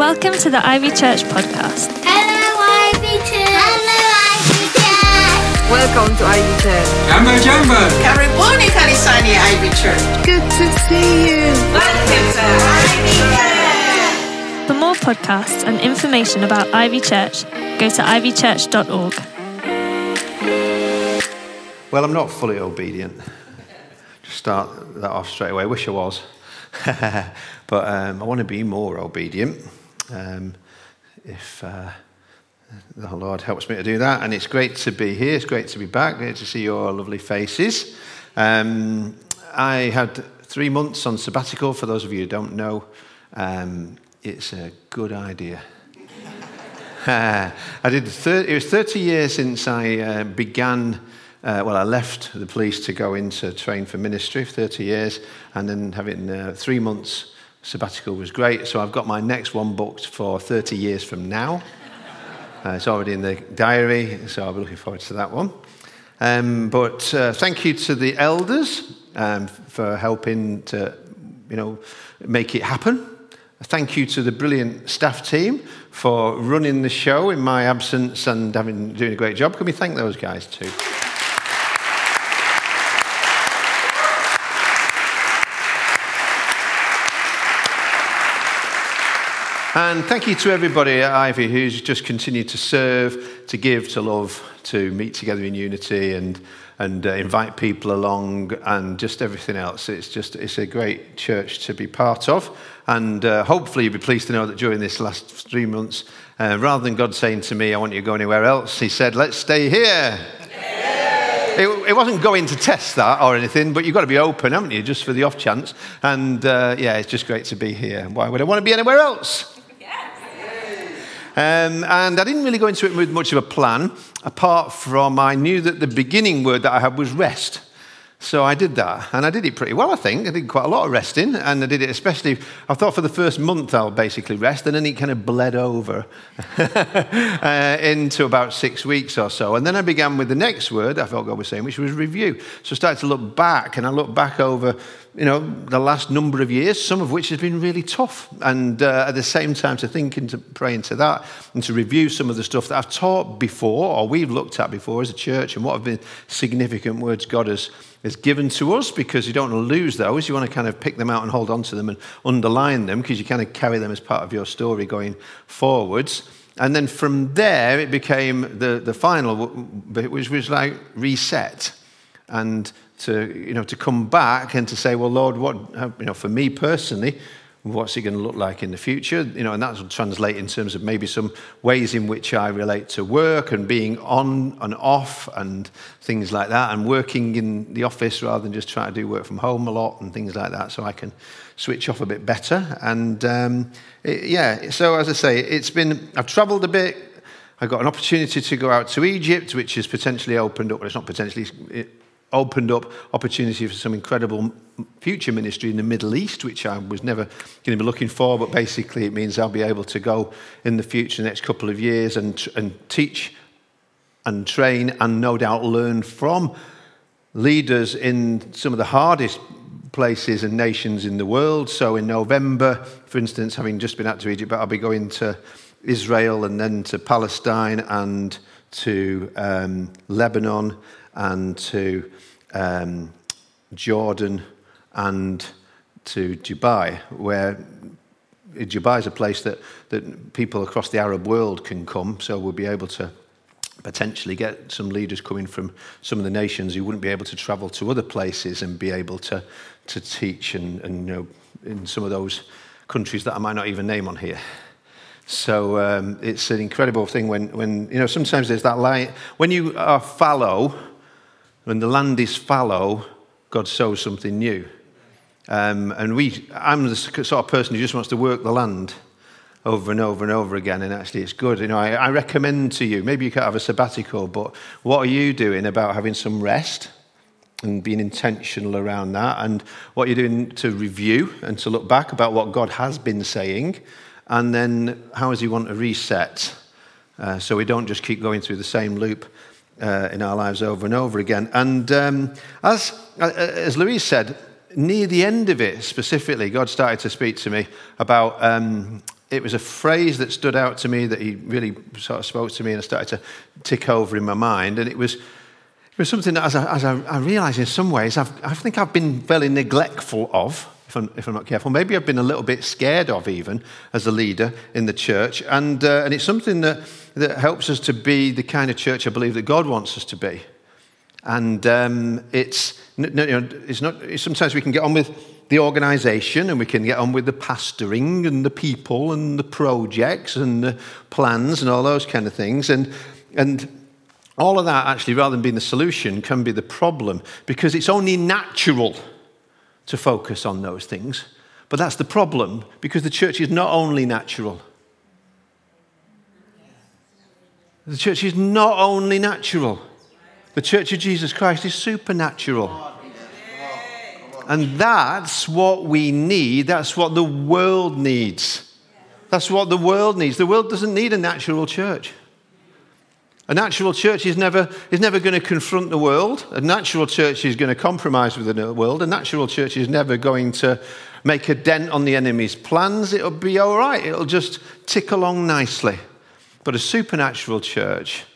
Welcome to the Ivy Church podcast. Hello, Ivy Church. Hello, Ivy Church. Welcome to Ivy Church. Jambo Jambo. Karibuni kanisani Ivy Church. Good to see you. Welcome to Ivy Church. For more podcasts and information about Ivy Church, go to ivychurch.org. Well, I'm not fully obedient. Just start that off straight away. Wish I was. but um, I want to be more obedient. Um, if uh, the Lord helps me to do that. And it's great to be here. It's great to be back. Great to see your lovely faces. Um, I had three months on sabbatical. For those of you who don't know, um, it's a good idea. I did. 30, it was 30 years since I uh, began. Uh, well, I left the police to go into train for ministry for 30 years, and then having uh, three months sabbatical was great. So I've got my next one booked for 30 years from now. Uh, it's already in the diary, so I'll be looking forward to that one. Um, but uh, thank you to the elders um, for helping to, you know, make it happen. Thank you to the brilliant staff team for running the show in my absence and having doing a great job. Can we thank those guys too? And thank you to everybody at Ivy who's just continued to serve, to give, to love, to meet together in unity and, and uh, invite people along and just everything else. It's just it's a great church to be part of. And uh, hopefully you'll be pleased to know that during this last three months, uh, rather than God saying to me, I want you to go anywhere else, he said, let's stay here. It, it, wasn't going to test that or anything, but you've got to be open, haven't you, just for the off chance. And uh, yeah, it's just great to be here. Why would I want to be anywhere else? Um, and I didn't really go into it with much of a plan, apart from I knew that the beginning word that I had was rest. So I did that, and I did it pretty well, I think. I did quite a lot of resting, and I did it especially, I thought for the first month I'll basically rest, and then it kind of bled over uh, into about six weeks or so. And then I began with the next word I felt God was saying, which was review. So I started to look back, and I looked back over you know, the last number of years, some of which has been really tough. And uh, at the same time, to think and to pray into that and to review some of the stuff that I've taught before or we've looked at before as a church and what have been significant words God has, has given to us because you don't want to lose those. You want to kind of pick them out and hold on to them and underline them because you kind of carry them as part of your story going forwards. And then from there, it became the, the final which was like reset. And to, you know, to come back and to say, well, Lord, what, uh, you know, for me personally, what's it going to look like in the future? You know, and that will translate in terms of maybe some ways in which I relate to work and being on and off and things like that, and working in the office rather than just trying to do work from home a lot and things like that, so I can switch off a bit better. And um, it, yeah, so as I say, it's been I've travelled a bit. I got an opportunity to go out to Egypt, which has potentially opened up. Well, it's not potentially. It, opened up opportunity for some incredible future ministry in the Middle East, which I was never going to be looking for, but basically it means I'll be able to go in the future, the next couple of years, and, and teach and train and no doubt learn from leaders in some of the hardest places and nations in the world. So in November, for instance, having just been out to Egypt, but I'll be going to Israel and then to Palestine and to um, Lebanon and to um, Jordan and to Dubai, where Dubai is a place that, that people across the Arab world can come, so we'll be able to potentially get some leaders coming from some of the nations who wouldn't be able to travel to other places and be able to, to teach and, and you know, in some of those countries that I might not even name on here. So um, it's an incredible thing when, when, you know, sometimes there's that line, when you are fallow, when the land is fallow, God sows something new. Um, and we, I'm the sort of person who just wants to work the land over and over and over again, and actually it's good. You know, I, I recommend to you, maybe you can't have a sabbatical, but what are you doing about having some rest? and being intentional around that, and what you're doing to review and to look back about what God has been saying, and then how does He want to reset uh, so we don't just keep going through the same loop uh, in our lives over and over again. And um, as, uh, as Louise said, near the end of it specifically, God started to speak to me about um, it was a phrase that stood out to me that he really sort of spoke to me and I started to tick over in my mind. And it was, it was something that, as I, as I, I realized in some ways, I've, I think I've been fairly neglectful of, if I'm, if I'm not careful. Maybe I've been a little bit scared of, even as a leader in the church. And, uh, and it's something that, that helps us to be the kind of church I believe that God wants us to be. And um, it's, you know, it's not, sometimes we can get on with the organization and we can get on with the pastoring and the people and the projects and the plans and all those kind of things. And, and all of that, actually, rather than being the solution, can be the problem because it's only natural to focus on those things. But that's the problem because the church is not only natural. The church is not only natural. The Church of Jesus Christ is supernatural. And that's what we need. That's what the world needs. That's what the world needs. The world doesn't need a natural church. A natural church is never, is never going to confront the world. A natural church is going to compromise with the world. A natural church is never going to make a dent on the enemy's plans. It'll be all right, it'll just tick along nicely. But a supernatural church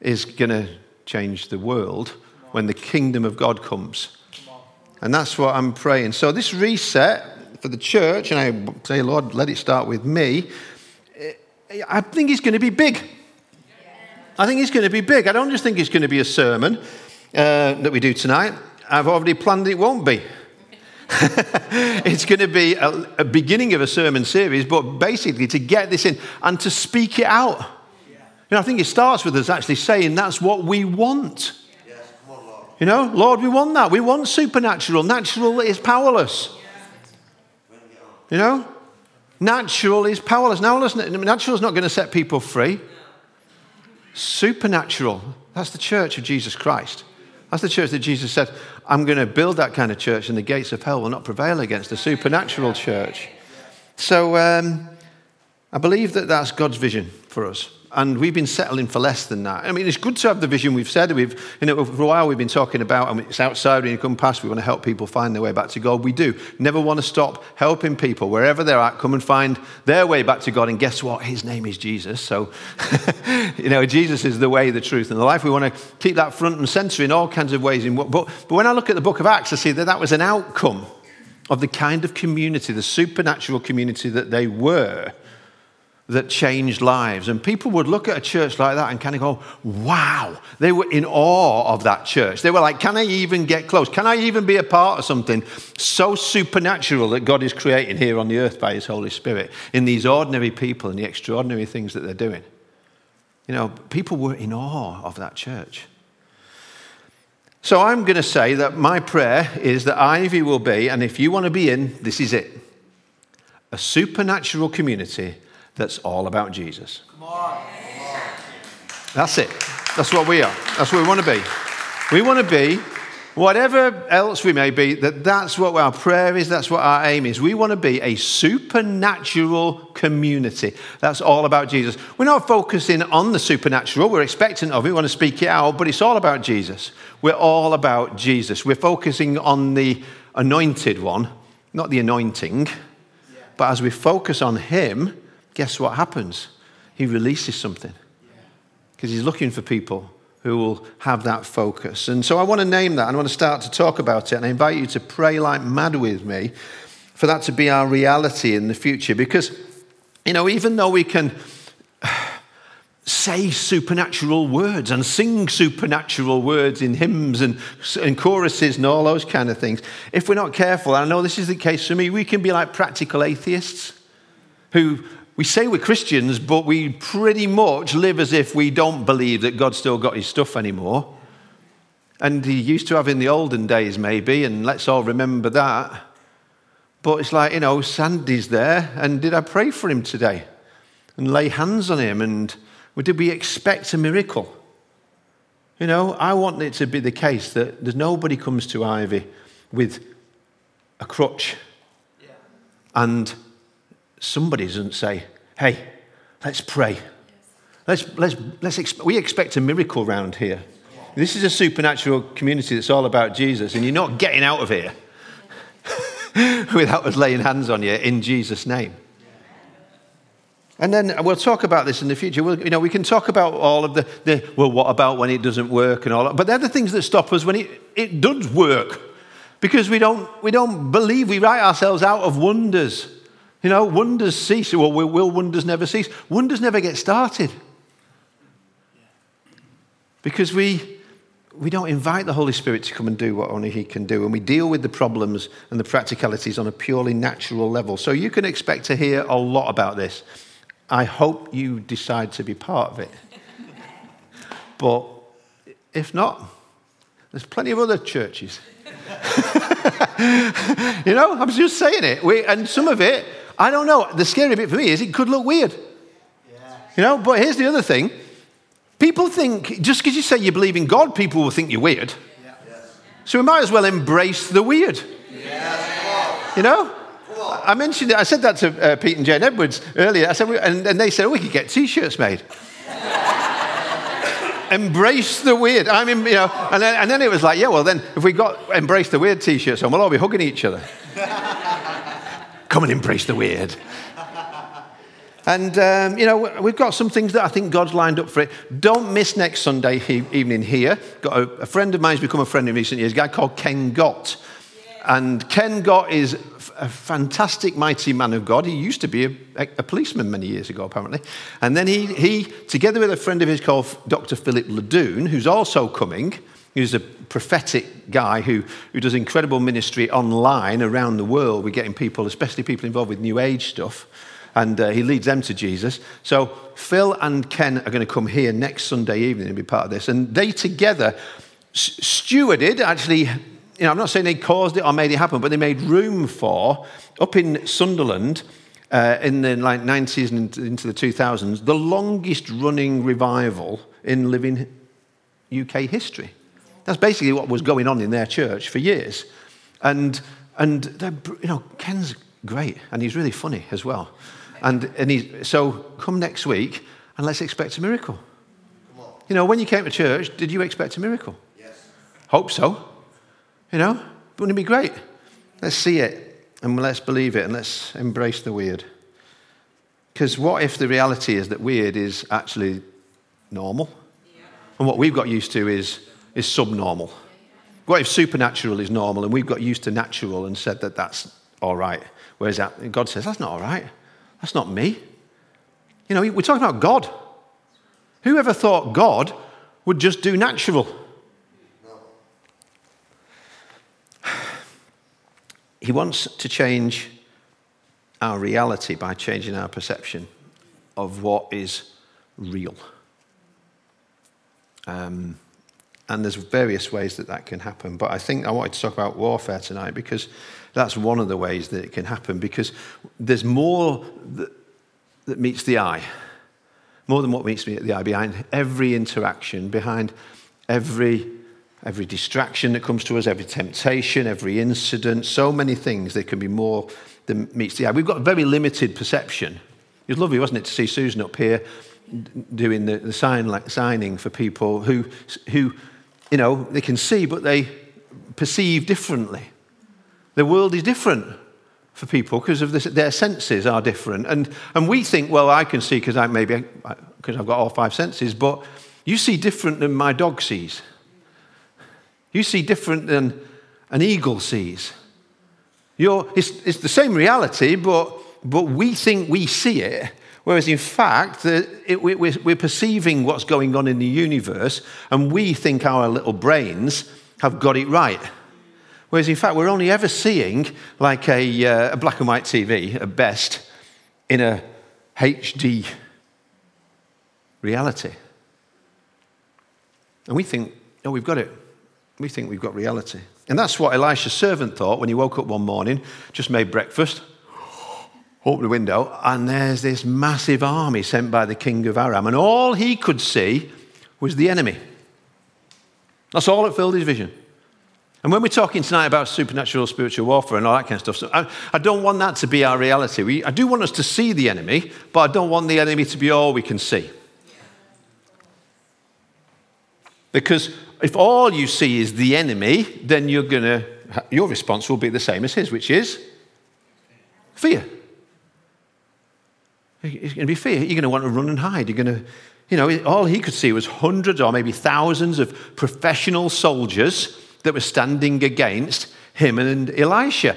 is going to change the world when the kingdom of God comes. And that's what I'm praying. So, this reset for the church, and I say, Lord, let it start with me, I think it's going to be big. I think it's going to be big. I don't just think it's going to be a sermon uh, that we do tonight. I've already planned it won't be. it's going to be a, a, beginning of a sermon series, but basically to get this in and to speak it out. You know, I think it starts with us actually saying that's what we want. You know, Lord, we want that. We want supernatural. Natural is powerless. You know, natural is powerless. Now, listen, natural is not going to set people free. Supernatural, that's the church of Jesus Christ. That's the church that Jesus said, I'm going to build that kind of church, and the gates of hell will not prevail against the supernatural church. So um, I believe that that's God's vision for us and we've been settling for less than that. I mean, it's good to have the vision we've said. We've, you know, for a while we've been talking about, and it's outside when you come past, we want to help people find their way back to God. We do. Never want to stop helping people wherever they're at, come and find their way back to God. And guess what? His name is Jesus. So, you know, Jesus is the way, the truth, and the life. We want to keep that front and center in all kinds of ways. In what, but, but when I look at the book of Acts, I see that that was an outcome of the kind of community, the supernatural community that they were that changed lives. And people would look at a church like that and kind of go, wow. They were in awe of that church. They were like, can I even get close? Can I even be a part of something so supernatural that God is creating here on the earth by His Holy Spirit in these ordinary people and the extraordinary things that they're doing? You know, people were in awe of that church. So I'm going to say that my prayer is that Ivy will be, and if you want to be in, this is it a supernatural community that's all about Jesus. That's it. That's what we are. That's what we want to be. We want to be whatever else we may be, that that's what our prayer is, that's what our aim is. We want to be a supernatural community. That's all about Jesus. We're not focusing on the supernatural, we're expectant of it, we want to speak it out, but it's all about Jesus. We're all about Jesus. We're focusing on the anointed one, not the anointing, but as we focus on him, guess what happens? He releases something because he's looking for people who will have that focus. And so I want to name that. And I want to start to talk about it. And I invite you to pray like mad with me for that to be our reality in the future. Because, you know, even though we can say supernatural words and sing supernatural words in hymns and, and choruses and all those kind of things, if we're not careful, I know this is the case for me, we can be like practical atheists who we say we're Christians, but we pretty much live as if we don't believe that God's still got his stuff anymore. And he used to have in the olden days, maybe, and let's all remember that. But it's like, you know, Sandy's there, and did I pray for him today? And lay hands on him, and did we expect a miracle? You know, I want it to be the case that there's nobody comes to Ivy with a crutch and somebody doesn't say, hey, let's pray. Let's, let's, let's we expect a miracle around here. This is a supernatural community that's all about Jesus, and you're not getting out of here without us laying hands on you in Jesus' name. And then we'll talk about this in the future. We'll, you know, we can talk about all of the, the, well, what about when it doesn't work and all that. But they're the things that stop us when it, it does work. Because we don't, we don't believe, we write ourselves out of wonders. You know, wonders cease. Well, will, wonders never cease? Wonders never get started. Because we, we don't invite the Holy Spirit to come and do what only He can do, and we deal with the problems and the practicalities on a purely natural level. So you can expect to hear a lot about this. I hope you decide to be part of it. but if not, there's plenty of other churches. you know, I'm just saying it. We, and some of it, I don't know. The scary bit for me is it could look weird. You know, but here's the other thing. People think, just because you say you believe in God, people will think you're weird. So we might as well embrace the weird. You know? I mentioned it, I said that to uh, Pete and Jane Edwards earlier. I said, and, and they said, oh, we could get t shirts made. embrace the weird. I mean, you know, and then, and then it was like, yeah, well, then if we got embrace the weird t shirts on, we'll all be hugging each other. Come and embrace the weird. And, um, you know, we've got some things that I think God's lined up for it. Don't miss next Sunday he- evening here. Got a, a, friend of mine who's become a friend in recent years, a guy called Ken Gott. And Ken Gott is a fantastic, mighty man of God. He used to be a, a, policeman many years ago, apparently. And then he, he, together with a friend of his called Dr. Philip Ledoux, who's also coming, who's a prophetic guy who, who does incredible ministry online around the world. We're getting people, especially people involved with New Age stuff, and uh, he leads them to Jesus. So Phil and Ken are going to come here next Sunday evening and be part of this. And they together stewarded, actually you know, I'm not saying they caused it or made it happen, but they made room for, up in Sunderland, uh, in the like 90s and into the 2000s, the longest running revival in living UK history. That's basically what was going on in their church for years. And, and you know, Ken's great, and he's really funny as well. And, and he, so come next week, and let's expect a miracle. You know, when you came to church, did you expect a miracle? Yes. Hope so. You know, wouldn't it be great? Let's see it and let's believe it and let's embrace the weird. Because what if the reality is that weird is actually normal? Yeah. And what we've got used to is, is subnormal. What if supernatural is normal and we've got used to natural and said that that's all right? Whereas that, God says, that's not all right. That's not me. You know, we're talking about God. Whoever thought God would just do natural? He wants to change our reality by changing our perception of what is real. Um, and there's various ways that that can happen. But I think I wanted to talk about warfare tonight because that's one of the ways that it can happen because there's more that, that meets the eye, more than what meets the eye, behind every interaction, behind every every distraction that comes to us, every temptation, every incident, so many things. There can be more than meets the eye. We've got a very limited perception. It was lovely, wasn't it, to see Susan up here doing the, the sign, like, signing for people who, who, you know, they can see, but they perceive differently. The world is different for people because of this, their senses are different. And, and we think, well, I can see because I maybe because I've got all five senses, but you see different than my dog sees. You see different than an eagle sees. You're, it's, it's the same reality, but, but we think we see it. Whereas in fact, we're, perceiving what's going on in the universe, and we think our little brains have got it right. Whereas in fact, we're only ever seeing like a, uh, a black and white TV at best in a HD reality. And we think, oh, we've got it. We think we've got reality. And that's what Elisha's servant thought when he woke up one morning, just made breakfast, opened the window, and there's this massive army sent by the king of Aram. And all he could see was the enemy. That's all that filled his vision. And when we're talking tonight about supernatural spiritual warfare and all that kind of stuff, so I, I don't want that to be our reality. We, I do want us to see the enemy, but I don't want the enemy to be all we can see. Because if all you see is the enemy, then you're to, your response will be the same as his, which is fear. It's going to be fear. You're going to want to run and hide. You're going to, you know, all he could see was hundreds or maybe thousands of professional soldiers that were standing against him and Elisha.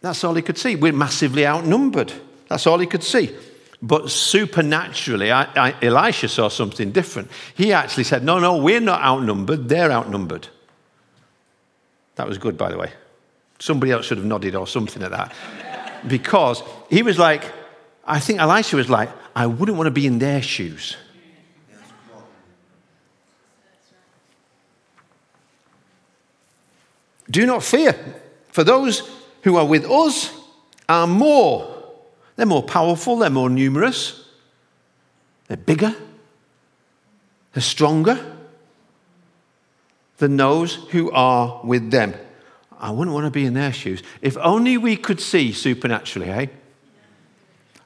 That's all he could see. We're massively outnumbered. That's all he could see. But supernaturally, I, I, Elisha saw something different. He actually said, No, no, we're not outnumbered, they're outnumbered. That was good, by the way. Somebody else should have nodded or something at that. Because he was like, I think Elisha was like, I wouldn't want to be in their shoes. Do not fear, for those who are with us are more. They're more powerful, they're more numerous, they're bigger, they're stronger than those who are with them. I wouldn't want to be in their shoes. If only we could see supernaturally, eh?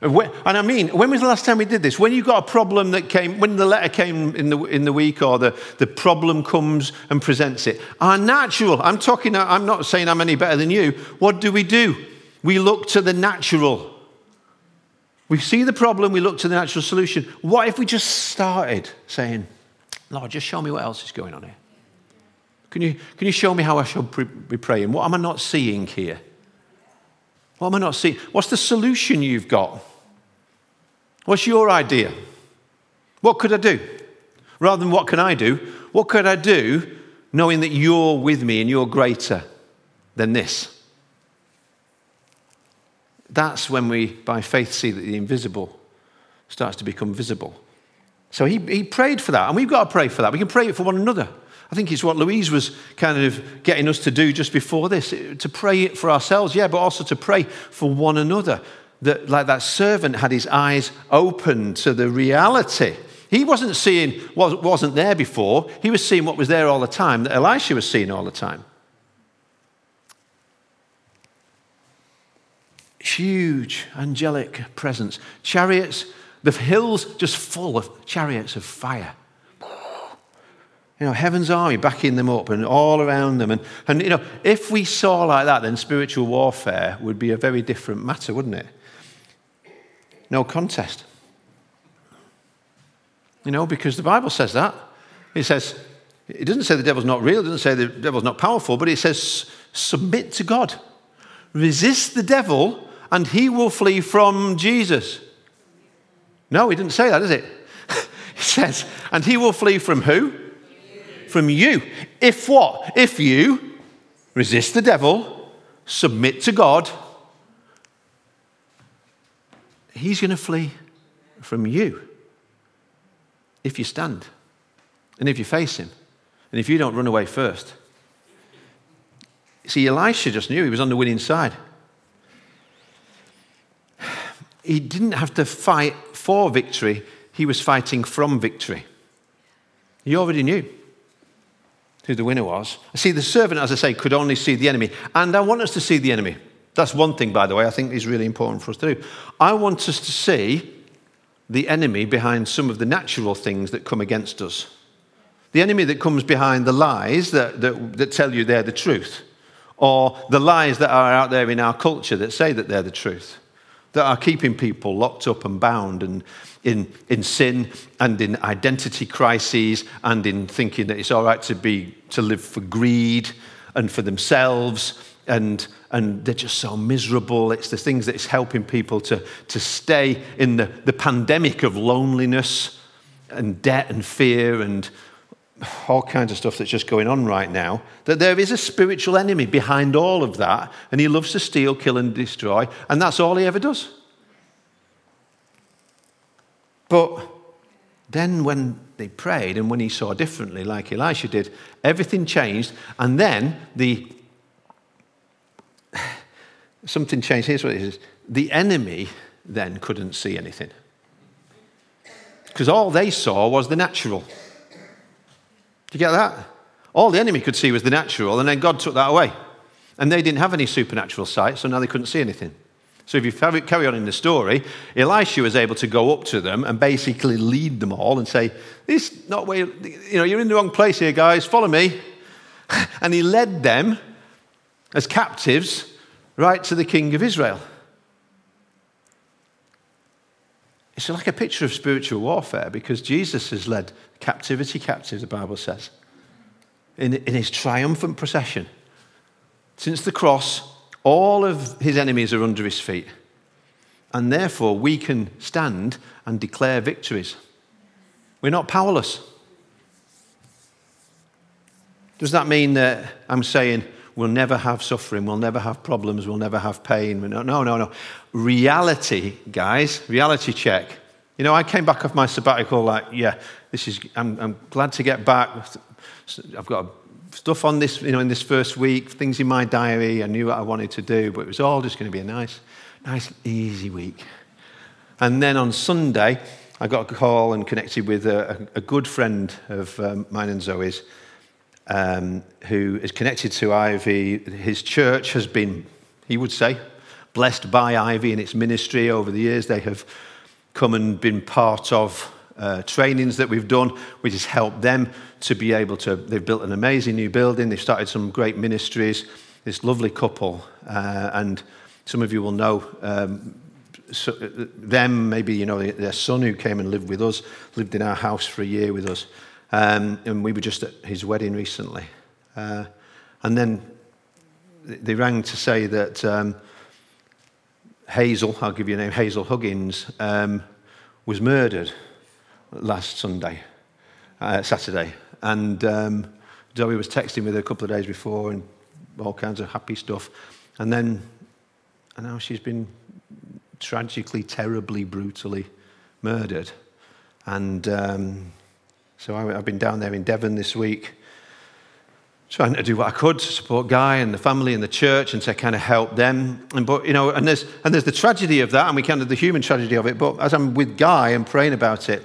And I mean, when was the last time we did this? When you got a problem that came, when the letter came in the, in the week or the, the problem comes and presents it, our natural, I'm talking, I'm not saying I'm any better than you. What do we do? We look to the natural. We see the problem, we look to the natural solution. What if we just started saying, Lord, just show me what else is going on here? Can you, can you show me how I should be praying? What am I not seeing here? What am I not seeing? What's the solution you've got? What's your idea? What could I do? Rather than what can I do, what could I do knowing that you're with me and you're greater than this? That's when we, by faith, see that the invisible starts to become visible. So he, he prayed for that, and we've got to pray for that. We can pray it for one another. I think it's what Louise was kind of getting us to do just before this to pray for ourselves, yeah, but also to pray for one another. That, like that servant had his eyes open to the reality. He wasn't seeing what wasn't there before, he was seeing what was there all the time, that Elisha was seeing all the time. Huge angelic presence. Chariots, the hills just full of chariots of fire you know, heaven's army backing them up and all around them. And, and, you know, if we saw like that, then spiritual warfare would be a very different matter, wouldn't it? No contest. You know, because the Bible says that. It says, it doesn't say the devil's not real, it doesn't say the devil's not powerful, but it says, submit to God. Resist the devil, and he will flee from Jesus. No, he didn't say that, does it? he says, and he will flee from who? From you. If what? If you resist the devil, submit to God, he's going to flee from you if you stand and if you face him and if you don't run away first. See, Elisha just knew he was on the winning side. He didn't have to fight for victory, he was fighting from victory. He already knew who the winner was. See, the servant, as I say, could only see the enemy. And I want us to see the enemy. That's one thing, by the way, I think is really important for us to do. I want us to see the enemy behind some of the natural things that come against us. The enemy that comes behind the lies that, that, that tell you they're the truth, or the lies that are out there in our culture that say that they're the truth, that are keeping people locked up and bound and in, in sin and in identity crises and in thinking that it's all right to, be, to live for greed and for themselves and, and they're just so miserable. It's the things that is helping people to, to stay in the, the pandemic of loneliness and debt and fear and all kinds of stuff that's just going on right now. That there is a spiritual enemy behind all of that, and he loves to steal, kill, and destroy, and that's all he ever does. But then when they prayed and when he saw differently, like Elisha did, everything changed. And then the something changed. Here's what it is the enemy then couldn't see anything. Because all they saw was the natural. Do you get that? All the enemy could see was the natural, and then God took that away. And they didn't have any supernatural sight, so now they couldn't see anything. So if you carry on in the story, Elisha was able to go up to them and basically lead them all and say, "This not where you know you're in the wrong place here, guys. Follow me." And he led them as captives right to the king of Israel. It's like a picture of spiritual warfare because Jesus has led captivity captive, the Bible says, in, in his triumphant procession. Since the cross, all of his enemies are under his feet. And therefore, we can stand and declare victories. We're not powerless. Does that mean that I'm saying we'll never have suffering, we'll never have problems, we'll never have pain? No, no, no. no. Reality, guys, reality check. You know, I came back off my sabbatical like, yeah, this is, I'm, I'm glad to get back. I've got stuff on this, you know, in this first week, things in my diary. I knew what I wanted to do, but it was all just going to be a nice, nice, easy week. And then on Sunday, I got a call and connected with a, a good friend of um, mine and Zoe's um, who is connected to Ivy. His church has been, he would say, blessed by Ivy and its ministry over the years. They have come and been part of uh, trainings that we've done, which has helped them to be able to. They've built an amazing new building, they've started some great ministries. This lovely couple, uh, and some of you will know um, so, them, maybe you know their son who came and lived with us, lived in our house for a year with us. Um, and we were just at his wedding recently. Uh, and then they rang to say that um, Hazel, I'll give you a name, Hazel Huggins, um, was murdered last Sunday, uh, Saturday. And um, Zoe was texting with her a couple of days before and all kinds of happy stuff. And then, and now she's been tragically, terribly, brutally murdered. And um, so I, have been down there in Devon this week, trying to do what I could to support Guy and the family and the church and to kind of help them. And but you know, and there's and there's the tragedy of that, and we kind of the human tragedy of it. But as I'm with Guy and praying about it,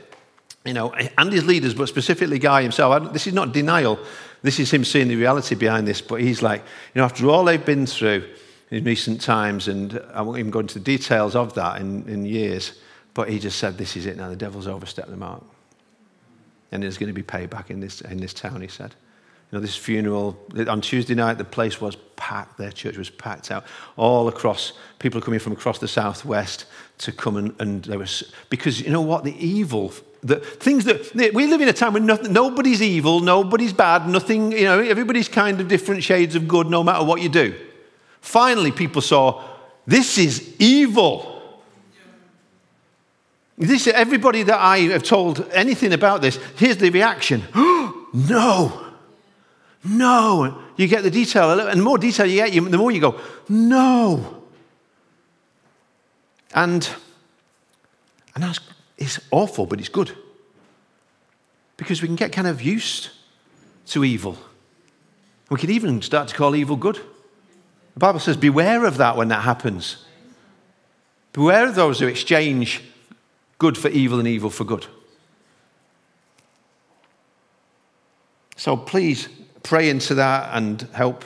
you know, and his leaders, but specifically Guy himself, this is not denial. This is him seeing the reality behind this. But he's like, you know, after all they've been through in recent times, and I won't even go into the details of that in, in years, but he just said, This is it now. The devil's overstepped the mark and there's going to be payback in this, in this town, he said. You know, this funeral, on Tuesday night, the place was packed. Their church was packed out all across. People coming from across the southwest to come and, and there was, because you know what? The evil, the things that, we live in a time when nothing, nobody's evil, nobody's bad, nothing, you know, everybody's kind of different shades of good no matter what you do. Finally, people saw, this is evil. This, everybody that I have told anything about this, here's the reaction no, no. You get the detail, and the more detail you get, the more you go, no. And, and that's it's awful, but it's good. Because we can get kind of used to evil. We can even start to call evil good. The Bible says, beware of that when that happens. Beware of those who exchange good for evil and evil for good. So please pray into that and help.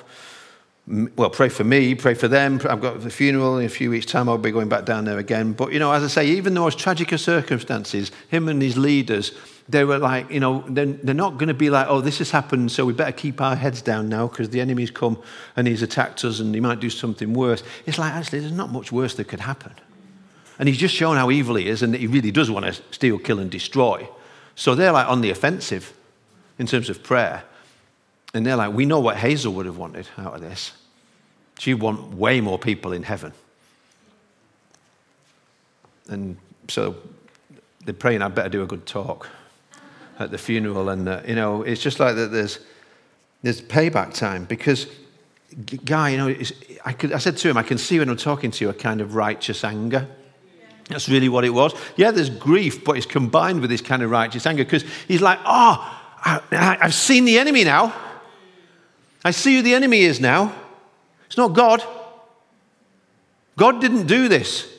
Well, pray for me, pray for them. I've got the funeral in a few weeks' time. I'll be going back down there again. But, you know, as I say, even though as tragic circumstances, him and his leaders, they were like, you know, they're, they're not going to be like, oh, this has happened, so we better keep our heads down now because the enemy's come and he's attacked us and he might do something worse. It's like, actually, there's not much worse that could happen. And he's just shown how evil he is and that he really does want to steal, kill, and destroy. So they're like on the offensive in terms of prayer. And they're like, we know what Hazel would have wanted out of this. She'd want way more people in heaven. And so they're praying, I'd better do a good talk at the funeral. And, uh, you know, it's just like that there's, there's payback time because, Guy, you know, I, could, I said to him, I can see when I'm talking to you a kind of righteous anger. That's really what it was. Yeah, there's grief, but it's combined with this kind of righteous anger because he's like, oh, I, have seen the enemy now. I see who the enemy is now. It's not God. God didn't do this.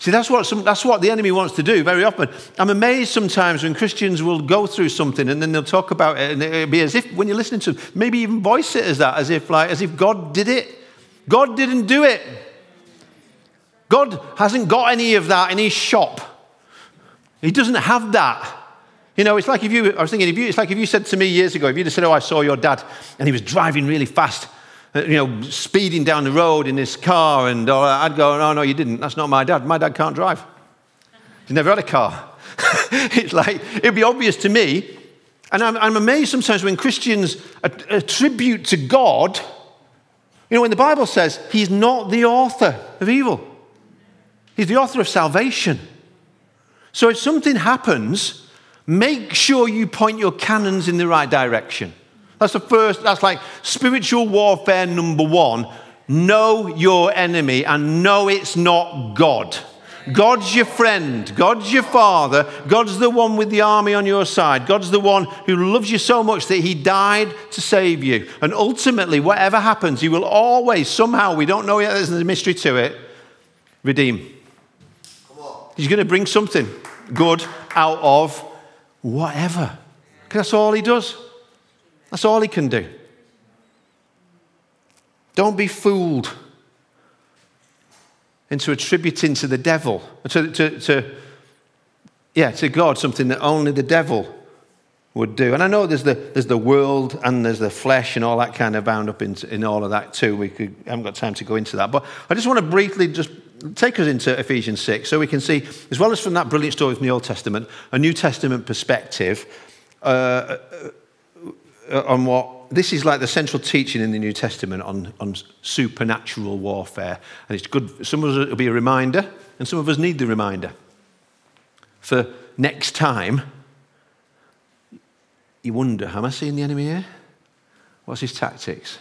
See, that's what, some, that's what the enemy wants to do very often. I'm amazed sometimes when Christians will go through something and then they'll talk about it and it'll be as if, when you're listening to them, maybe even voice it as that, as if, like, as if God did it. God didn't do it. God hasn't got any of that in his shop. He doesn't have that. You know, it's like if you, I was thinking, if you, it's like if you said to me years ago, if you'd have said, Oh, I saw your dad, and he was driving really fast, uh, you know, speeding down the road in his car, and I'd go, No, no, you didn't. That's not my dad. My dad can't drive. He's never had a car. it's like, it'd be obvious to me. And I'm, I'm amazed sometimes when Christians attribute to God, you know, when the Bible says he's not the author of evil, he's the author of salvation. So if something happens, make sure you point your cannons in the right direction. That's the first, that's like spiritual warfare number one. Know your enemy and know it's not God. God's your friend. God's your father. God's the one with the army on your side. God's the one who loves you so much that he died to save you. And ultimately, whatever happens, he will always, somehow, we don't know yet, there's a mystery to it, redeem. He's going to bring something good out of whatever. Because that's all he does. That's all he can do. Don't be fooled into attributing to the devil, to, to, to, yeah, to God something that only the devil would do. And I know there's the, there's the world and there's the flesh and all that kind of bound up in, in all of that too. We could, haven't got time to go into that. But I just want to briefly just take us into Ephesians 6 so we can see, as well as from that brilliant story from the Old Testament, a New Testament perspective uh, uh, on what this is like the central teaching in the New Testament on, on supernatural warfare. And it's good, some of us it'll be a reminder, and some of us need the reminder. For next time, you wonder, am I seeing the enemy here? What's his tactics?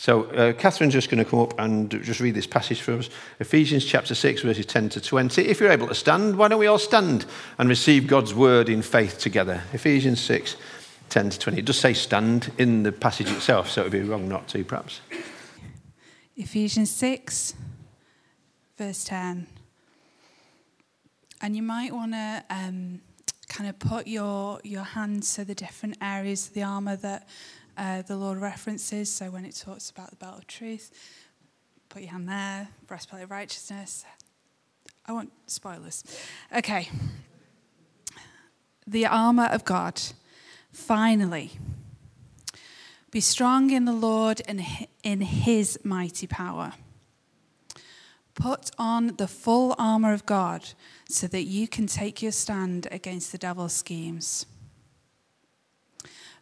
So, uh, Catherine's just going to come up and just read this passage for us Ephesians chapter 6, verses 10 to 20. If you're able to stand, why don't we all stand and receive God's word in faith together? Ephesians 6, 10 to 20. It does say stand in the passage itself, so it would be wrong not to, perhaps. Ephesians 6, verse 10. And you might want to um, kind of put your, your hands to the different areas of the armour that uh, the Lord references. So when it talks about the belt of truth, put your hand there, breastplate of righteousness. I want spoilers. Okay. The armour of God Finally, be strong in the Lord and in his mighty power. Put on the full armor of God so that you can take your stand against the devil's schemes.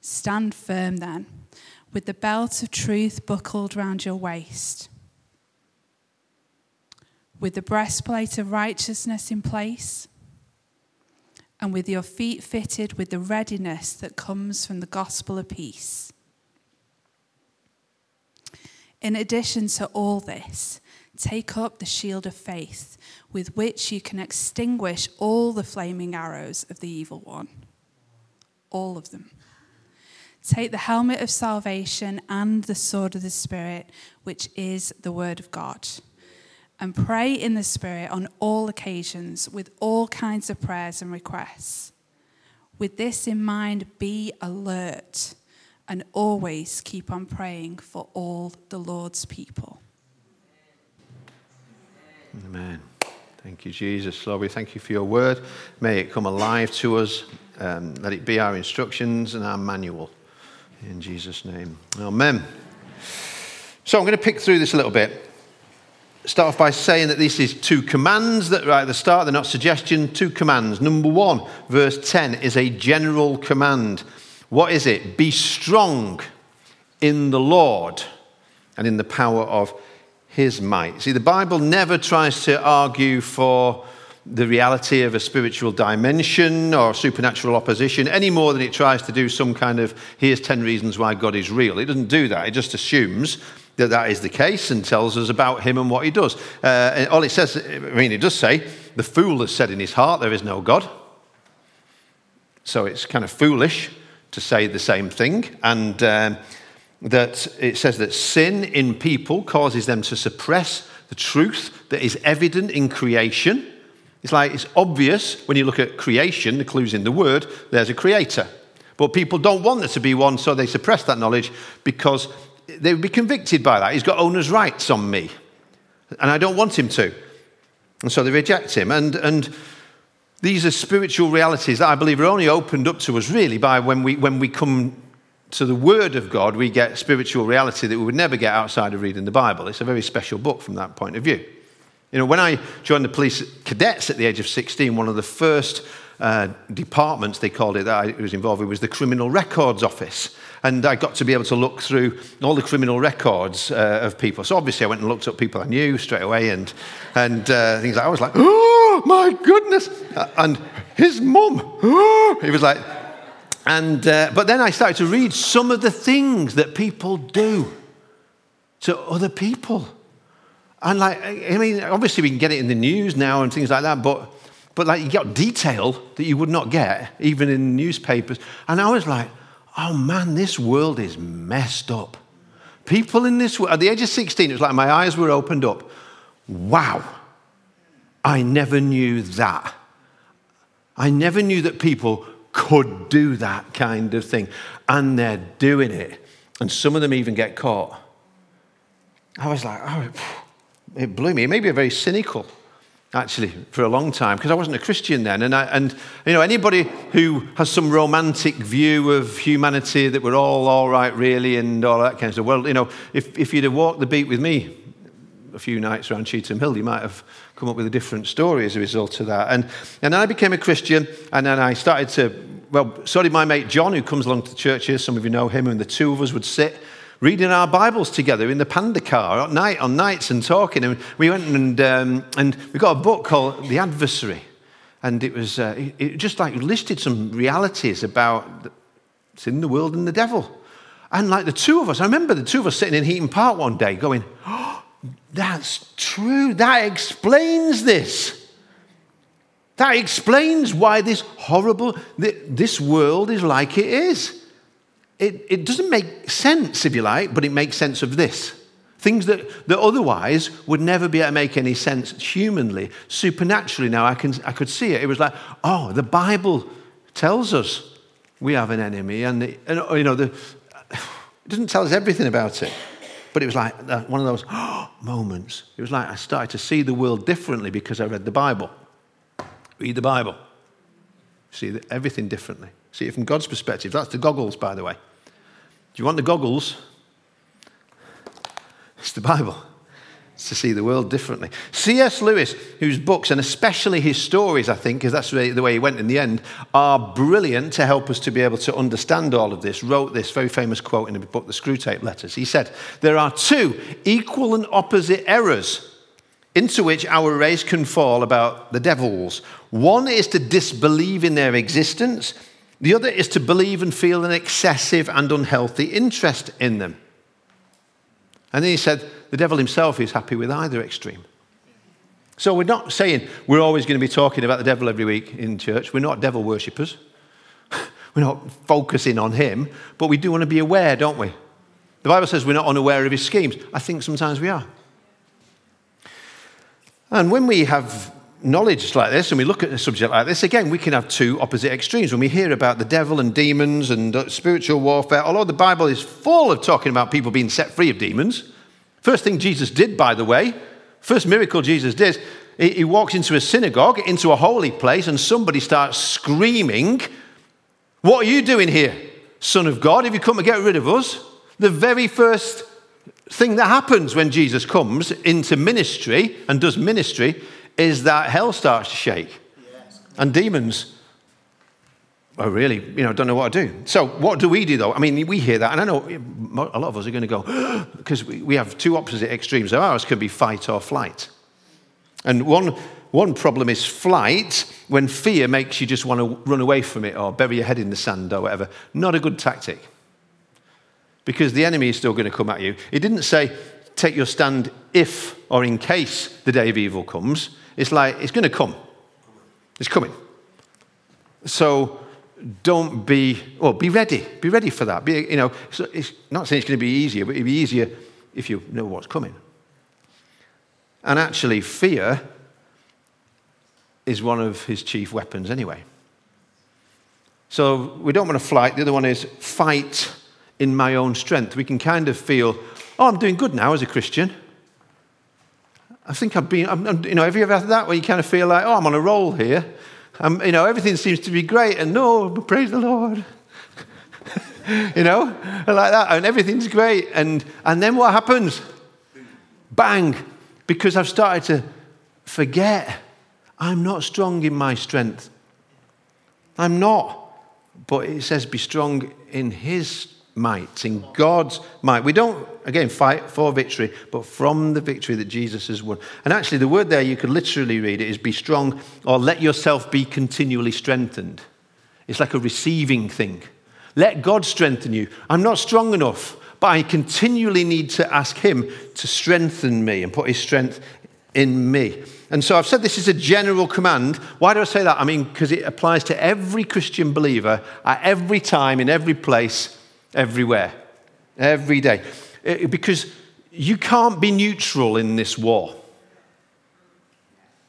Stand firm then, with the belt of truth buckled round your waist, with the breastplate of righteousness in place and with your feet fitted with the readiness that comes from the gospel of peace. In addition to all this, take up the shield of faith with which you can extinguish all the flaming arrows of the evil one. All of them. Take the helmet of salvation and the sword of the Spirit, which is the word of God. And pray in the Spirit on all occasions with all kinds of prayers and requests. With this in mind, be alert and always keep on praying for all the Lord's people. Amen. Thank you, Jesus. Lord, we thank you for your word. May it come alive to us. Um, let it be our instructions and our manual. In Jesus' name. Amen. So I'm going to pick through this a little bit. Start off by saying that this is two commands that right at the start, they're not suggestion, two commands. Number one, verse 10 is a general command. What is it? Be strong in the Lord and in the power of his might. See, the Bible never tries to argue for the reality of a spiritual dimension or supernatural opposition any more than it tries to do some kind of here's 10 reasons why God is real. It doesn't do that. It just assumes that that is the case and tells us about him and what he does. Uh, all it says, I mean, it does say, the fool has said in his heart, there is no God. So it's kind of foolish to say the same thing. And um, that it says that sin in people causes them to suppress the truth that is evident in creation. It's like it's obvious when you look at creation, the clues in the word, there's a creator. But people don't want there to be one, so they suppress that knowledge because they would be convicted by that. He's got owner's rights on me, and I don't want him to. And so they reject him. And, and these are spiritual realities that I believe are only opened up to us really by when we, when we come to the Word of God, we get spiritual reality that we would never get outside of reading the Bible. It's a very special book from that point of view. You know, when I joined the police cadets at the age of 16, one of the first uh, departments, they called it, that I was involved with was the Criminal Records Office. And I got to be able to look through all the criminal records uh, of people. So obviously, I went and looked up people I knew straight away and, and uh, things like I was like, oh my goodness. Uh, and his mum, oh, he was like, and, uh, but then I started to read some of the things that people do to other people. And like, I mean, obviously we can get it in the news now and things like that, but, but like you got detail that you would not get even in newspapers. And I was like, oh man, this world is messed up. People in this world, at the age of 16, it was like my eyes were opened up. Wow, I never knew that. I never knew that people could do that kind of thing. And they're doing it. And some of them even get caught. I was like, oh, it blew me. Maybe a very cynical, actually, for a long time, because I wasn't a Christian then. And, I, and, you know, anybody who has some romantic view of humanity that we're all all right, really, and all that kind of stuff, well, you know, if, if you'd have walked the beat with me a few nights around Cheetham Hill, you might have come up with a different story as a result of that. And, and then I became a Christian, and then I started to, well, so did my mate John, who comes along to the church here. Some of you know him, and the two of us would sit reading our Bibles together in the panda car at night, on nights, and talking. And we went and, um, and we got a book called The Adversary. And it was uh, it, just like listed some realities about sin, the world, and the devil. And like the two of us, I remember the two of us sitting in Heaton Park one day going, oh, that's true. That explains this. That explains why this horrible, this world is like it is. It, it doesn't make sense, if you like, but it makes sense of this. Things that, that otherwise would never be able to make any sense humanly, supernaturally. Now I, can, I could see it. It was like, oh, the Bible tells us we have an enemy. And, the, and you know, the, it doesn't tell us everything about it. But it was like one of those oh, moments. It was like I started to see the world differently because I read the Bible. Read the Bible. See everything differently. See it from God's perspective. That's the goggles, by the way. Do you want the goggles? It's the Bible. It's to see the world differently. C.S. Lewis, whose books, and especially his stories, I think, because that's the way he went in the end, are brilliant to help us to be able to understand all of this, wrote this very famous quote in the book, The Screwtape Letters. He said, There are two equal and opposite errors into which our race can fall about the devils. One is to disbelieve in their existence, the other is to believe and feel an excessive and unhealthy interest in them. And then he said, the devil himself is happy with either extreme. So we're not saying we're always going to be talking about the devil every week in church. We're not devil worshippers. we're not focusing on him, but we do want to be aware, don't we? The Bible says we're not unaware of his schemes. I think sometimes we are. And when we have knowledge like this and we look at a subject like this, again, we can have two opposite extremes. When we hear about the devil and demons and uh, spiritual warfare, although the Bible is full of talking about people being set free of demons, first thing Jesus did, by the way, first miracle Jesus did, he, he walks into a synagogue, into a holy place, and somebody starts screaming, What are you doing here, Son of God? Have you come to get rid of us? The very first thing that happens when Jesus comes into ministry and does ministry is that hell starts to shake. And demons oh, really, you know, don't know what to do. So, what do we do though? I mean, we hear that, and I know a lot of us are going to go, because we, have two opposite extremes. So ours can be fight or flight. And one, one problem is flight when fear makes you just want to run away from it or bury your head in the sand or whatever. Not a good tactic. Because the enemy is still going to come at you. It didn't say, take your stand if or in case the day of evil comes. It's like, it's going to come. It's coming. So don't be, well, be ready. Be ready for that. Be, you know, it's not saying it's going to be easier, but it'll be easier if you know what's coming. And actually, fear is one of his chief weapons anyway. So we don't want to flight. The other one is fight in my own strength. We can kind of feel, oh, I'm doing good now as a Christian. I think I've been, I'm, I'm, you know, have you ever had that where you kind of feel like, oh, I'm on a roll here? Um, you know, everything seems to be great, and no, praise the Lord. you know, like that, and everything's great. And, and then what happens? Bang, because I've started to forget I'm not strong in my strength. I'm not. But it says, be strong in His might, in God's might. We don't, again, fight for victory, but from the victory that Jesus has won. And actually, the word there, you could literally read it, is be strong or let yourself be continually strengthened. It's like a receiving thing. Let God strengthen you. I'm not strong enough, but I continually need to ask Him to strengthen me and put His strength in me. And so I've said this is a general command. Why do I say that? I mean, because it applies to every Christian believer at every time, in every place, everywhere, every day. It- because you can't be neutral in this war.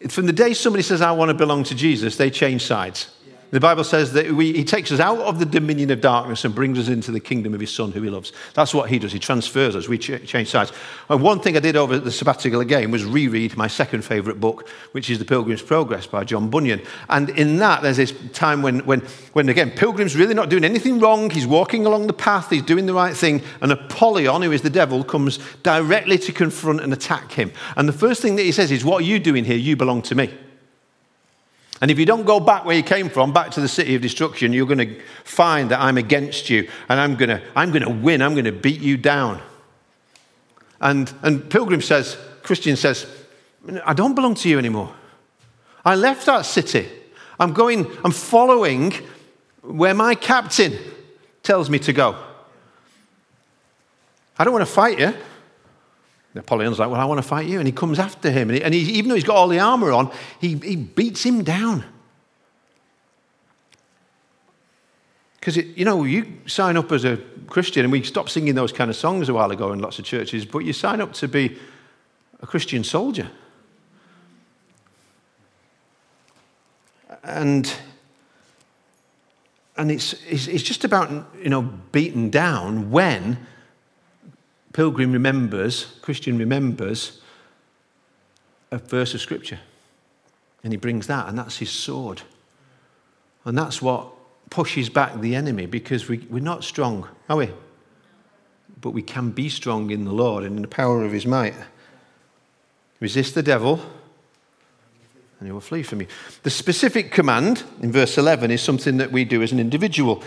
From the day somebody says, I want to belong to Jesus, they change sides. The Bible says that we, he takes us out of the dominion of darkness and brings us into the kingdom of his son who he loves. That's what he does. He transfers us. We ch- change sides. And one thing I did over the sabbatical again was reread my second favourite book, which is The Pilgrim's Progress by John Bunyan. And in that, there's this time when, when, when again, Pilgrim's really not doing anything wrong. He's walking along the path. He's doing the right thing. And Apollyon, who is the devil, comes directly to confront and attack him. And the first thing that he says is, what are you doing here? You belong to me. And if you don't go back where you came from, back to the city of destruction, you're going to find that I'm against you and I'm going to, I'm going to win. I'm going to beat you down. And, and Pilgrim says, Christian says, I don't belong to you anymore. I left that city. I'm going, I'm following where my captain tells me to go. I don't want to fight you. Apollyon's like, Well, I want to fight you. And he comes after him. And, he, and he, even though he's got all the armor on, he, he beats him down. Because, you know, you sign up as a Christian, and we stopped singing those kind of songs a while ago in lots of churches, but you sign up to be a Christian soldier. And, and it's, it's, it's just about, you know, beaten down when Pilgrim remembers, Christian remembers a verse of scripture. And he brings that, and that's his sword. And that's what pushes back the enemy because we, we're not strong, are we? But we can be strong in the Lord and in the power of his might. Resist the devil, and he will flee from you. The specific command in verse 11 is something that we do as an individual.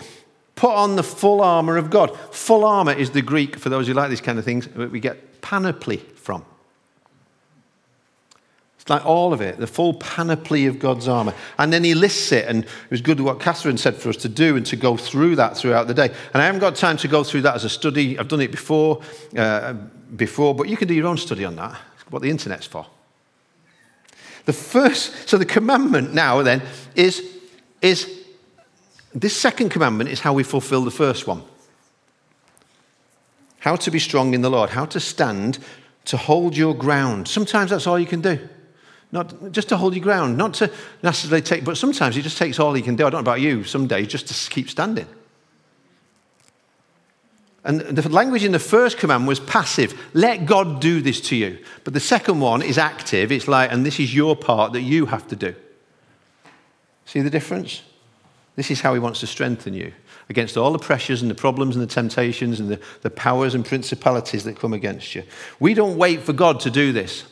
Put on the full armor of God. Full armor is the Greek, for those who like these kind of things, that we get panoply from. It's like all of it, the full panoply of God's armor. And then he lists it, and it was good what Catherine said for us to do and to go through that throughout the day. And I haven't got time to go through that as a study. I've done it before, uh, before, but you can do your own study on that. It's what the internet's for. The first, so the commandment now then is, is this second commandment is how we fulfill the first one. How to be strong in the Lord, how to stand to hold your ground. Sometimes that's all you can do. Not just to hold your ground, not to necessarily take, but sometimes it just takes all you can do. I don't know about you, some days just to keep standing. And the language in the first command was passive. Let God do this to you. But the second one is active. It's like, and this is your part that you have to do. See the difference? This is how he wants to strengthen you against all the pressures and the problems and the temptations and the, the powers and principalities that come against you. We don't wait for God to do this.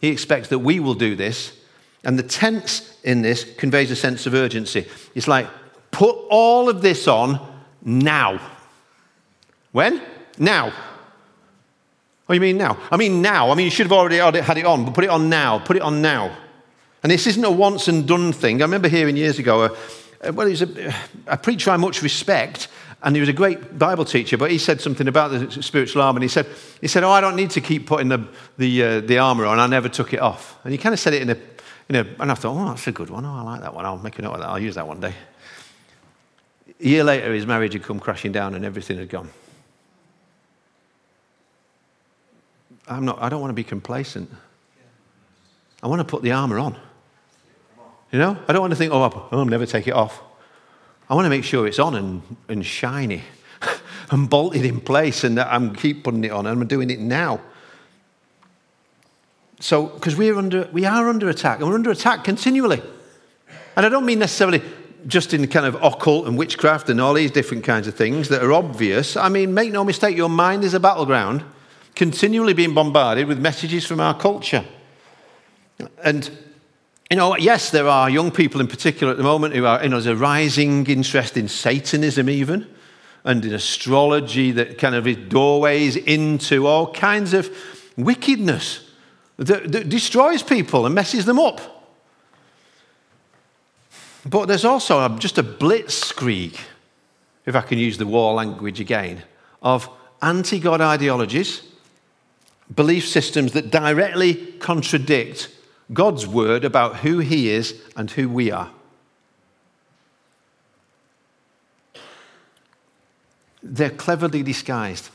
He expects that we will do this. And the tense in this conveys a sense of urgency. It's like, put all of this on now. When? Now. What do you mean now? I mean now. I mean, you should have already had it on, but put it on now. Put it on now. And this isn't a once and done thing. I remember hearing years ago, well, he's a, a preacher I much respect, and he was a great Bible teacher, but he said something about the spiritual armor, and he said, he said, oh, I don't need to keep putting the, the, uh, the armor on. I never took it off. And he kind of said it in a, in a, and I thought, oh, that's a good one. Oh, I like that one. I'll make a note of that. I'll use that one day. A year later, his marriage had come crashing down and everything had gone. I'm not, I don't want to be complacent. I want to put the armor on. You know, I don't want to think, oh, oh, I'll never take it off. I want to make sure it's on and, and shiny and bolted in place and that I'm keep putting it on and I'm doing it now. So, because we're under, we are under attack and we're under attack continually. And I don't mean necessarily just in kind of occult and witchcraft and all these different kinds of things that are obvious. I mean, make no mistake, your mind is a battleground, continually being bombarded with messages from our culture. And, you know, yes, there are young people in particular at the moment who are, you know, there's a rising interest in Satanism, even, and in astrology that kind of is doorways into all kinds of wickedness that, that destroys people and messes them up. But there's also just a blitzkrieg, if I can use the war language again, of anti God ideologies, belief systems that directly contradict God's word about who He is and who we are. They're cleverly disguised.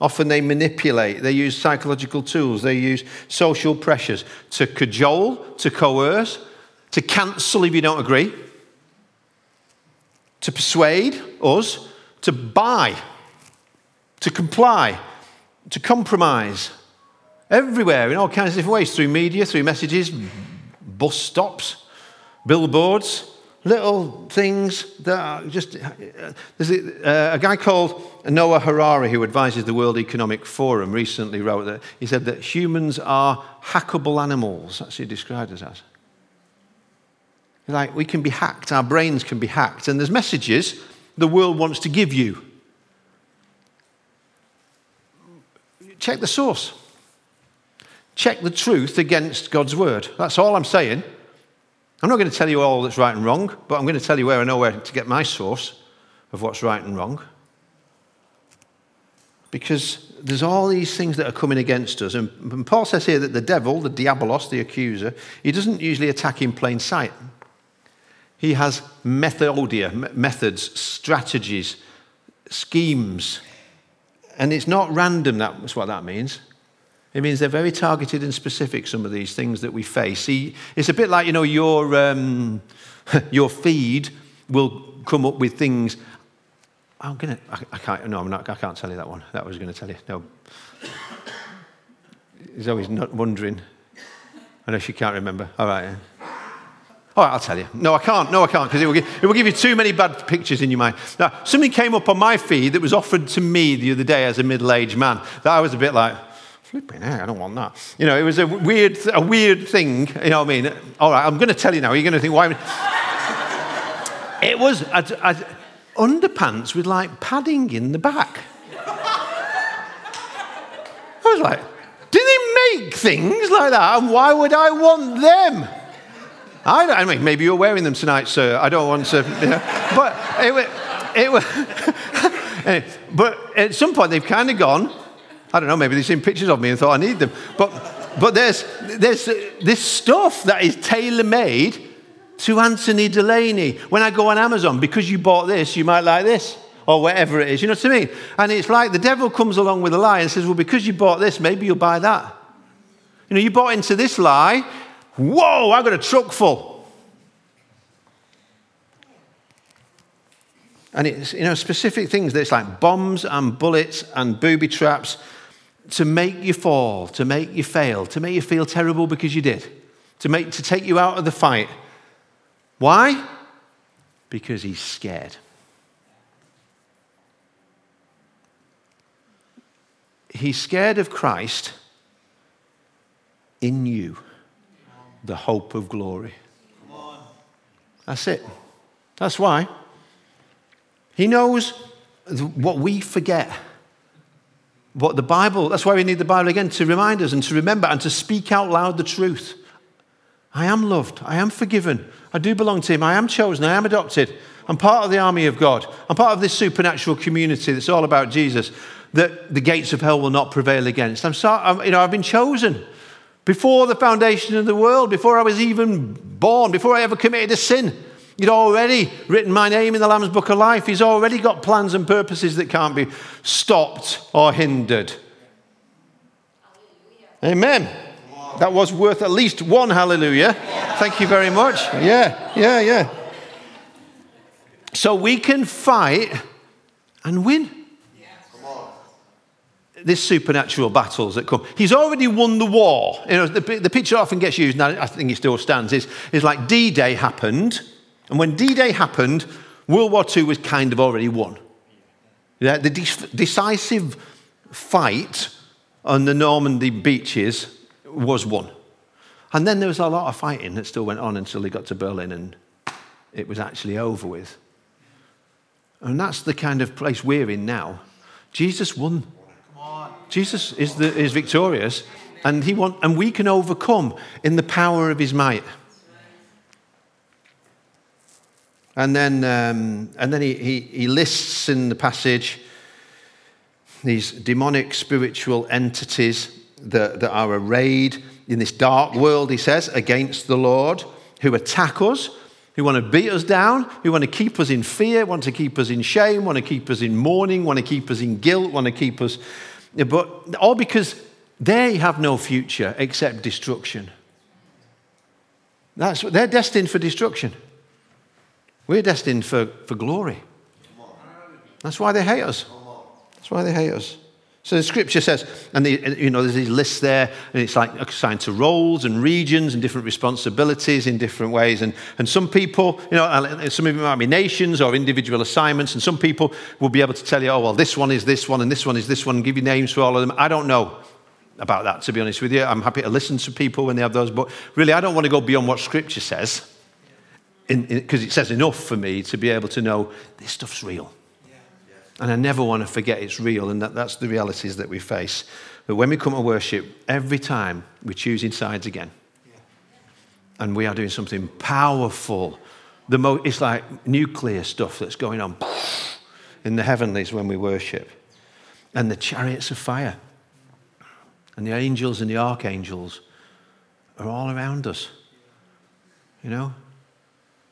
Often they manipulate, they use psychological tools, they use social pressures to cajole, to coerce, to cancel if you don't agree, to persuade us, to buy, to comply, to compromise. Everywhere in all kinds of different ways through media, through messages, bus stops, billboards, little things that are just. Uh, there's a, uh, a, guy called Noah Harari who advises the World Economic Forum recently wrote that he said that humans are hackable animals. That's what he described us as. Like we can be hacked, our brains can be hacked, and there's messages the world wants to give you. Check the source. Check the truth against God's word. That's all I'm saying. I'm not going to tell you all that's right and wrong, but I'm going to tell you where I know where to get my source of what's right and wrong. Because there's all these things that are coming against us. And Paul says here that the devil, the diabolos, the accuser, he doesn't usually attack in plain sight. He has methodia, methods, strategies, schemes. And it's not random, that's what that means. It means they're very targeted and specific, some of these things that we face. See, it's a bit like, you know, your, um, your feed will come up with things. I'm going to, I can't, no, I'm not, I can't tell you that one. That was going to tell you. No. He's always not wondering. I know she can't remember. All right. All right, I'll tell you. No, I can't. No, I can't, because it, it, will give you too many bad pictures in your mind. Now, something came up on my feed that was offered to me the other day as a middle aged man that I was a bit like, flipping heck, I don't want that. You know, it was a weird, a weird thing. You know what I mean? All right, I'm going to tell you now. You're going to think, why? it was underpants with like padding in the back. I was like, do they make things like that? And why would I want them? I, I mean, maybe you're wearing them tonight, sir. I don't want to, you know. But it, it, it, but at some point they've kind of gone. I don't know. Maybe they've seen pictures of me and thought I need them. But but there's there's this stuff that is tailor made to Anthony Delaney. When I go on Amazon, because you bought this, you might like this or whatever it is. You know what I mean? And it's like the devil comes along with a lie and says, "Well, because you bought this, maybe you'll buy that." You know, you bought into this lie, Whoa, I've got a truck full. And it's, you know, specific things that's like bombs and bullets and booby traps to make you fall, to make you fail, to make you feel terrible because you did, to, make, to take you out of the fight. Why? Because he's scared. He's scared of Christ in you the hope of glory. That's it. That's why. He knows what we forget. What the Bible, that's why we need the Bible again to remind us and to remember and to speak out loud the truth. I am loved. I am forgiven. I do belong to Him. I am chosen. I am adopted. I'm part of the army of God. I'm part of this supernatural community that's all about Jesus that the gates of hell will not prevail against. I'm sorry, you know, I've been chosen. Before the foundation of the world, before I was even born, before I ever committed a sin, He'd already written my name in the Lamb's Book of Life. He's already got plans and purposes that can't be stopped or hindered. Amen. That was worth at least one hallelujah. Thank you very much. Yeah, yeah, yeah. So we can fight and win. This supernatural battles that come. He's already won the war. You know, the, the picture often gets used, and I think it still stands, is, is like D Day happened. And when D Day happened, World War II was kind of already won. The de- decisive fight on the Normandy beaches was won. And then there was a lot of fighting that still went on until they got to Berlin and it was actually over with. And that's the kind of place we're in now. Jesus won. Jesus is, the, is victorious, and, he want, and we can overcome in the power of his might. And then, um, and then he, he, he lists in the passage these demonic spiritual entities that, that are arrayed in this dark world, he says, against the Lord, who attack us, who want to beat us down, who want to keep us in fear, want to keep us in shame, want to keep us in mourning, want to keep us in guilt, want to keep us. But all because they have no future except destruction. That's, they're destined for destruction. We're destined for, for glory. That's why they hate us. That's why they hate us. So the scripture says, and the, you know, there's these lists there, and it's like assigned to roles and regions and different responsibilities in different ways. And, and some people, you know, some of them might be nations or individual assignments, and some people will be able to tell you, oh, well, this one is this one, and this one is this one, and give you names for all of them. I don't know about that, to be honest with you. I'm happy to listen to people when they have those, but really, I don't want to go beyond what scripture says, because it says enough for me to be able to know this stuff's real. And I never want to forget it's real, and that, that's the realities that we face. But when we come to worship, every time we're choosing sides again. And we are doing something powerful. The mo- it's like nuclear stuff that's going on in the heavenlies when we worship. And the chariots of fire, and the angels and the archangels are all around us. You know?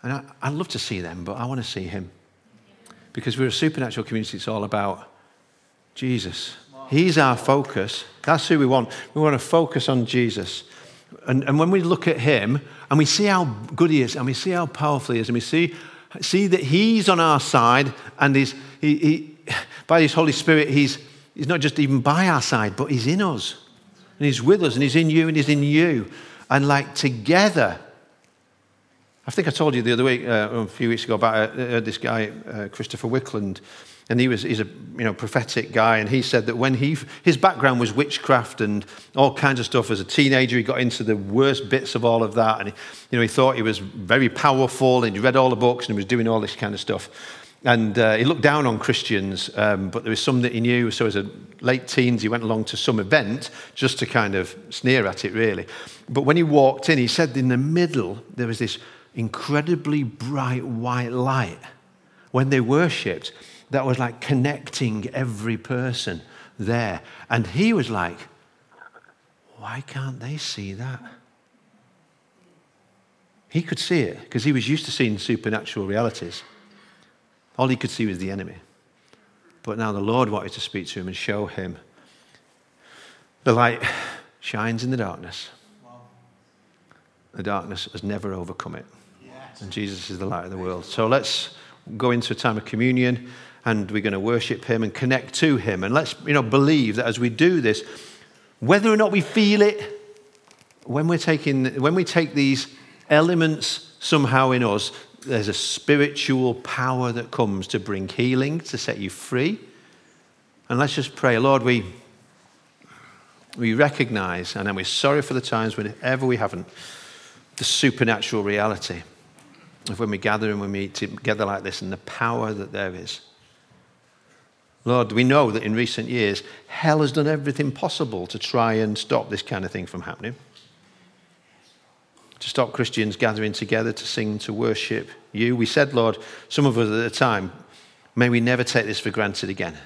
And I, I'd love to see them, but I want to see him because we're a supernatural community. It's all about Jesus. He's our focus. That's who we want. We want to focus on Jesus. And, and when we look at him and we see how good he is and we see how powerful he is and we see, see that he's on our side and he's, he, he, by his Holy Spirit, he's, he's not just even by our side, but he's in us. And he's with us and he's in you and he's in you. And like together, I think I told you the other week, uh, a few weeks ago, about uh, uh, this guy, uh, Christopher Wickland. And he was, he's a you know, prophetic guy, and he said that when he, his background was witchcraft and all kinds of stuff. As a teenager, he got into the worst bits of all of that. And he, you know, he thought he was very powerful, and he read all the books, and he was doing all this kind of stuff. And uh, he looked down on Christians, um, but there was some that he knew. So, as a late teens, he went along to some event just to kind of sneer at it, really. But when he walked in, he said in the middle, there was this incredibly bright white light when they worshipped that was like connecting every person there. And he was like, why can't they see that? He could see it because he was used to seeing supernatural realities. All he could see was the enemy. But now the Lord wanted to speak to him and show him the light shines in the darkness. The darkness has never overcome it. And Jesus is the light of the world. So let's go into a time of communion and we're going to worship him and connect to him. And let's, you know, believe that as we do this, whether or not we feel it, when we're taking, when we take these elements somehow in us, there's a spiritual power that comes to bring healing, to set you free. And let's just pray, Lord, we, we recognize and then we're sorry for the times whenever we haven't the supernatural reality of when we gather and we meet together like this and the power that there is. Lord, we know that in recent years, hell has done everything possible to try and stop this kind of thing from happening. To stop Christians gathering together to sing, to worship you. We said, Lord, some of us at the time, may we never take this for granted again.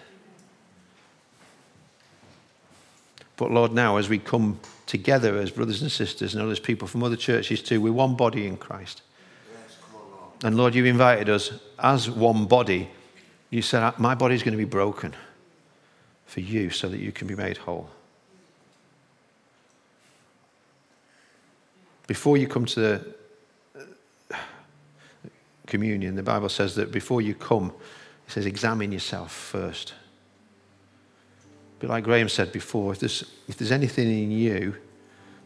But Lord, now as we come together as brothers and sisters and others, people from other churches too, we're one body in Christ. And Lord, you invited us as one body. You said, My body is going to be broken for you so that you can be made whole. before you come to the uh, communion, the Bible says that before you come, it says, examine yourself first. But like Graham said before, if there's, if there's anything in you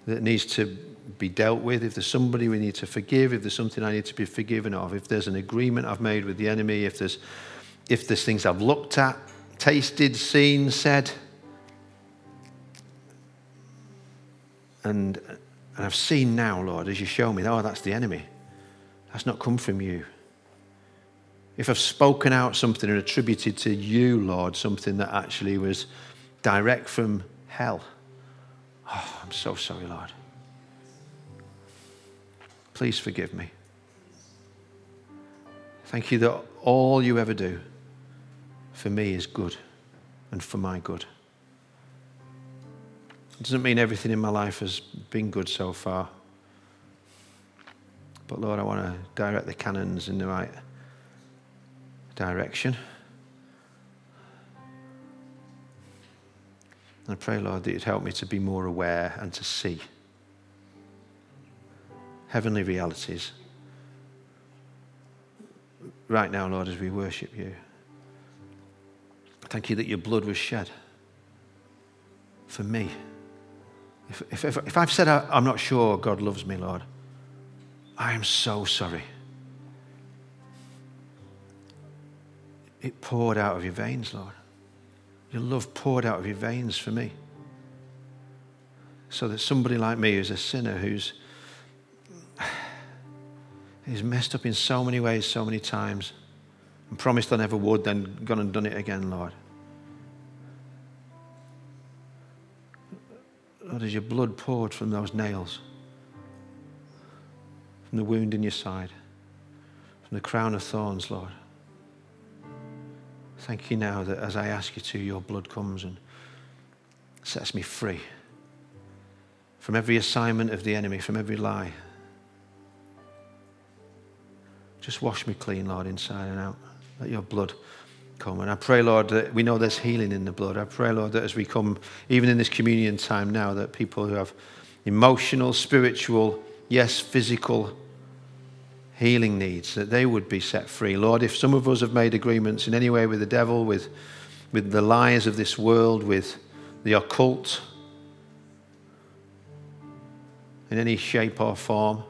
that needs to be dealt with, if there's somebody we need to forgive, if there's something I need to be forgiven of, if there's an agreement I've made with the enemy, if there's, if there's things I've looked at, tasted, seen, said, and, and I've seen now, Lord, as you show me, oh, that's the enemy. That's not come from you. If I've spoken out something and attributed to you, Lord, something that actually was direct from hell, oh, I'm so sorry, Lord. Please forgive me. Thank you that all you ever do for me is good and for my good. It doesn't mean everything in my life has been good so far. But Lord, I want to direct the cannons in the right direction. And I pray, Lord, that you'd help me to be more aware and to see heavenly realities right now, Lord, as we worship you. Thank you that your blood was shed for me. If, if, if, if I've said I, I'm not sure God loves me, Lord, I am so sorry. It poured out of your veins, Lord. Your love poured out of your veins for me. So that somebody like me who's a sinner, who's, who's messed up in so many ways, so many times, and promised I never would, then gone and done it again, Lord. Lord, as your blood poured from those nails, from the wound in your side, from the crown of thorns, Lord. Thank you now that as I ask you to, your blood comes and sets me free from every assignment of the enemy, from every lie. Just wash me clean, Lord, inside and out. Let your blood come. And I pray, Lord, that we know there's healing in the blood. I pray, Lord, that as we come, even in this communion time now, that people who have emotional, spiritual, yes, physical healing needs, that they would be set free. Lord, if some of us have made agreements in any way with the devil, with, with the lies of this world, with the occult, in any shape or form,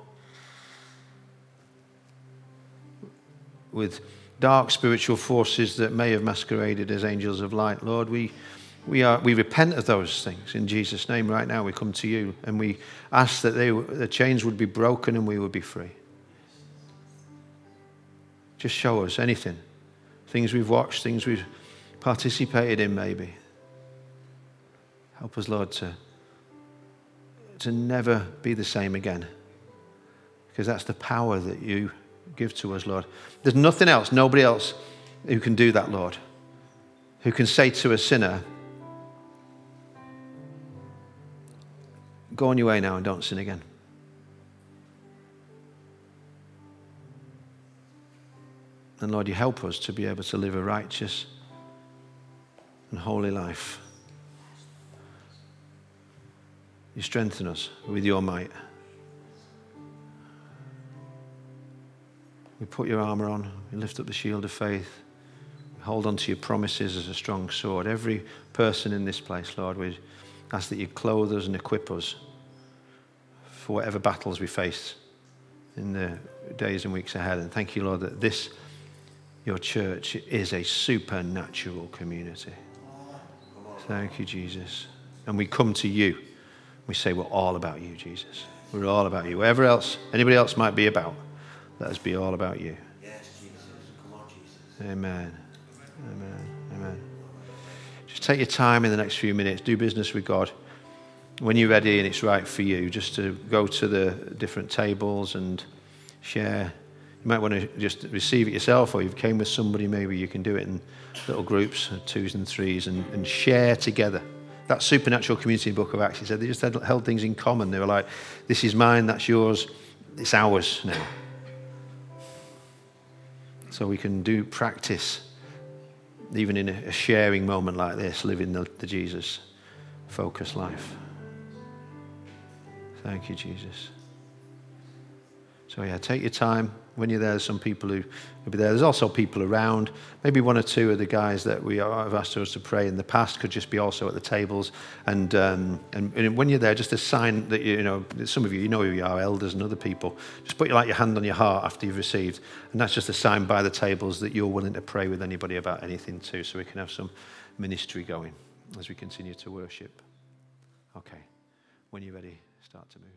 with dark spiritual forces that may have masqueraded as angels of light. Lord, we, we, are, we repent of those things in Jesus' name right now. We come to you and we ask that they, the chains would be broken and we would be free. Just show us anything, things we've watched, things we've participated in, maybe. Help us, Lord, to, to never be the same again. Because that's the power that you give to us, Lord. There's nothing else, nobody else who can do that, Lord, who can say to a sinner, Go on your way now and don't sin again. And Lord, you help us to be able to live a righteous and holy life. You strengthen us with your might. We put your armor on, we lift up the shield of faith, we hold on to your promises as a strong sword. Every person in this place, Lord, we ask that you clothe us and equip us for whatever battles we face in the days and weeks ahead. And thank you, Lord, that this, your church, is a supernatural community. Thank you, Jesus. And we come to you. We say, We're all about you, Jesus. We're all about you. Whatever else anybody else might be about. Let us be all about you. Yes, Jesus. Come on, Jesus. Amen. Amen. Amen. Just take your time in the next few minutes. Do business with God. When you're ready and it's right for you, just to go to the different tables and share. You might want to just receive it yourself, or you came with somebody, maybe you can do it in little groups, twos and threes, and, and share together. That supernatural community book of Acts, he said they just had, held things in common. They were like, this is mine, that's yours, it's ours now. So we can do practice, even in a sharing moment like this, living the, the Jesus focused life. Thank you, Jesus. So, yeah, take your time. When you're there, there's some people who will be there. There's also people around. Maybe one or two of the guys that we are- have asked us to pray in the past could just be also at the tables. And, um, and, and when you're there, just a sign that you, you know, some of you, you know who you are, elders and other people. Just put like your hand on your heart after you've received. And that's just a sign by the tables that you're willing to pray with anybody about anything too, so we can have some ministry going as we continue to worship. Okay. When you're ready, start to move.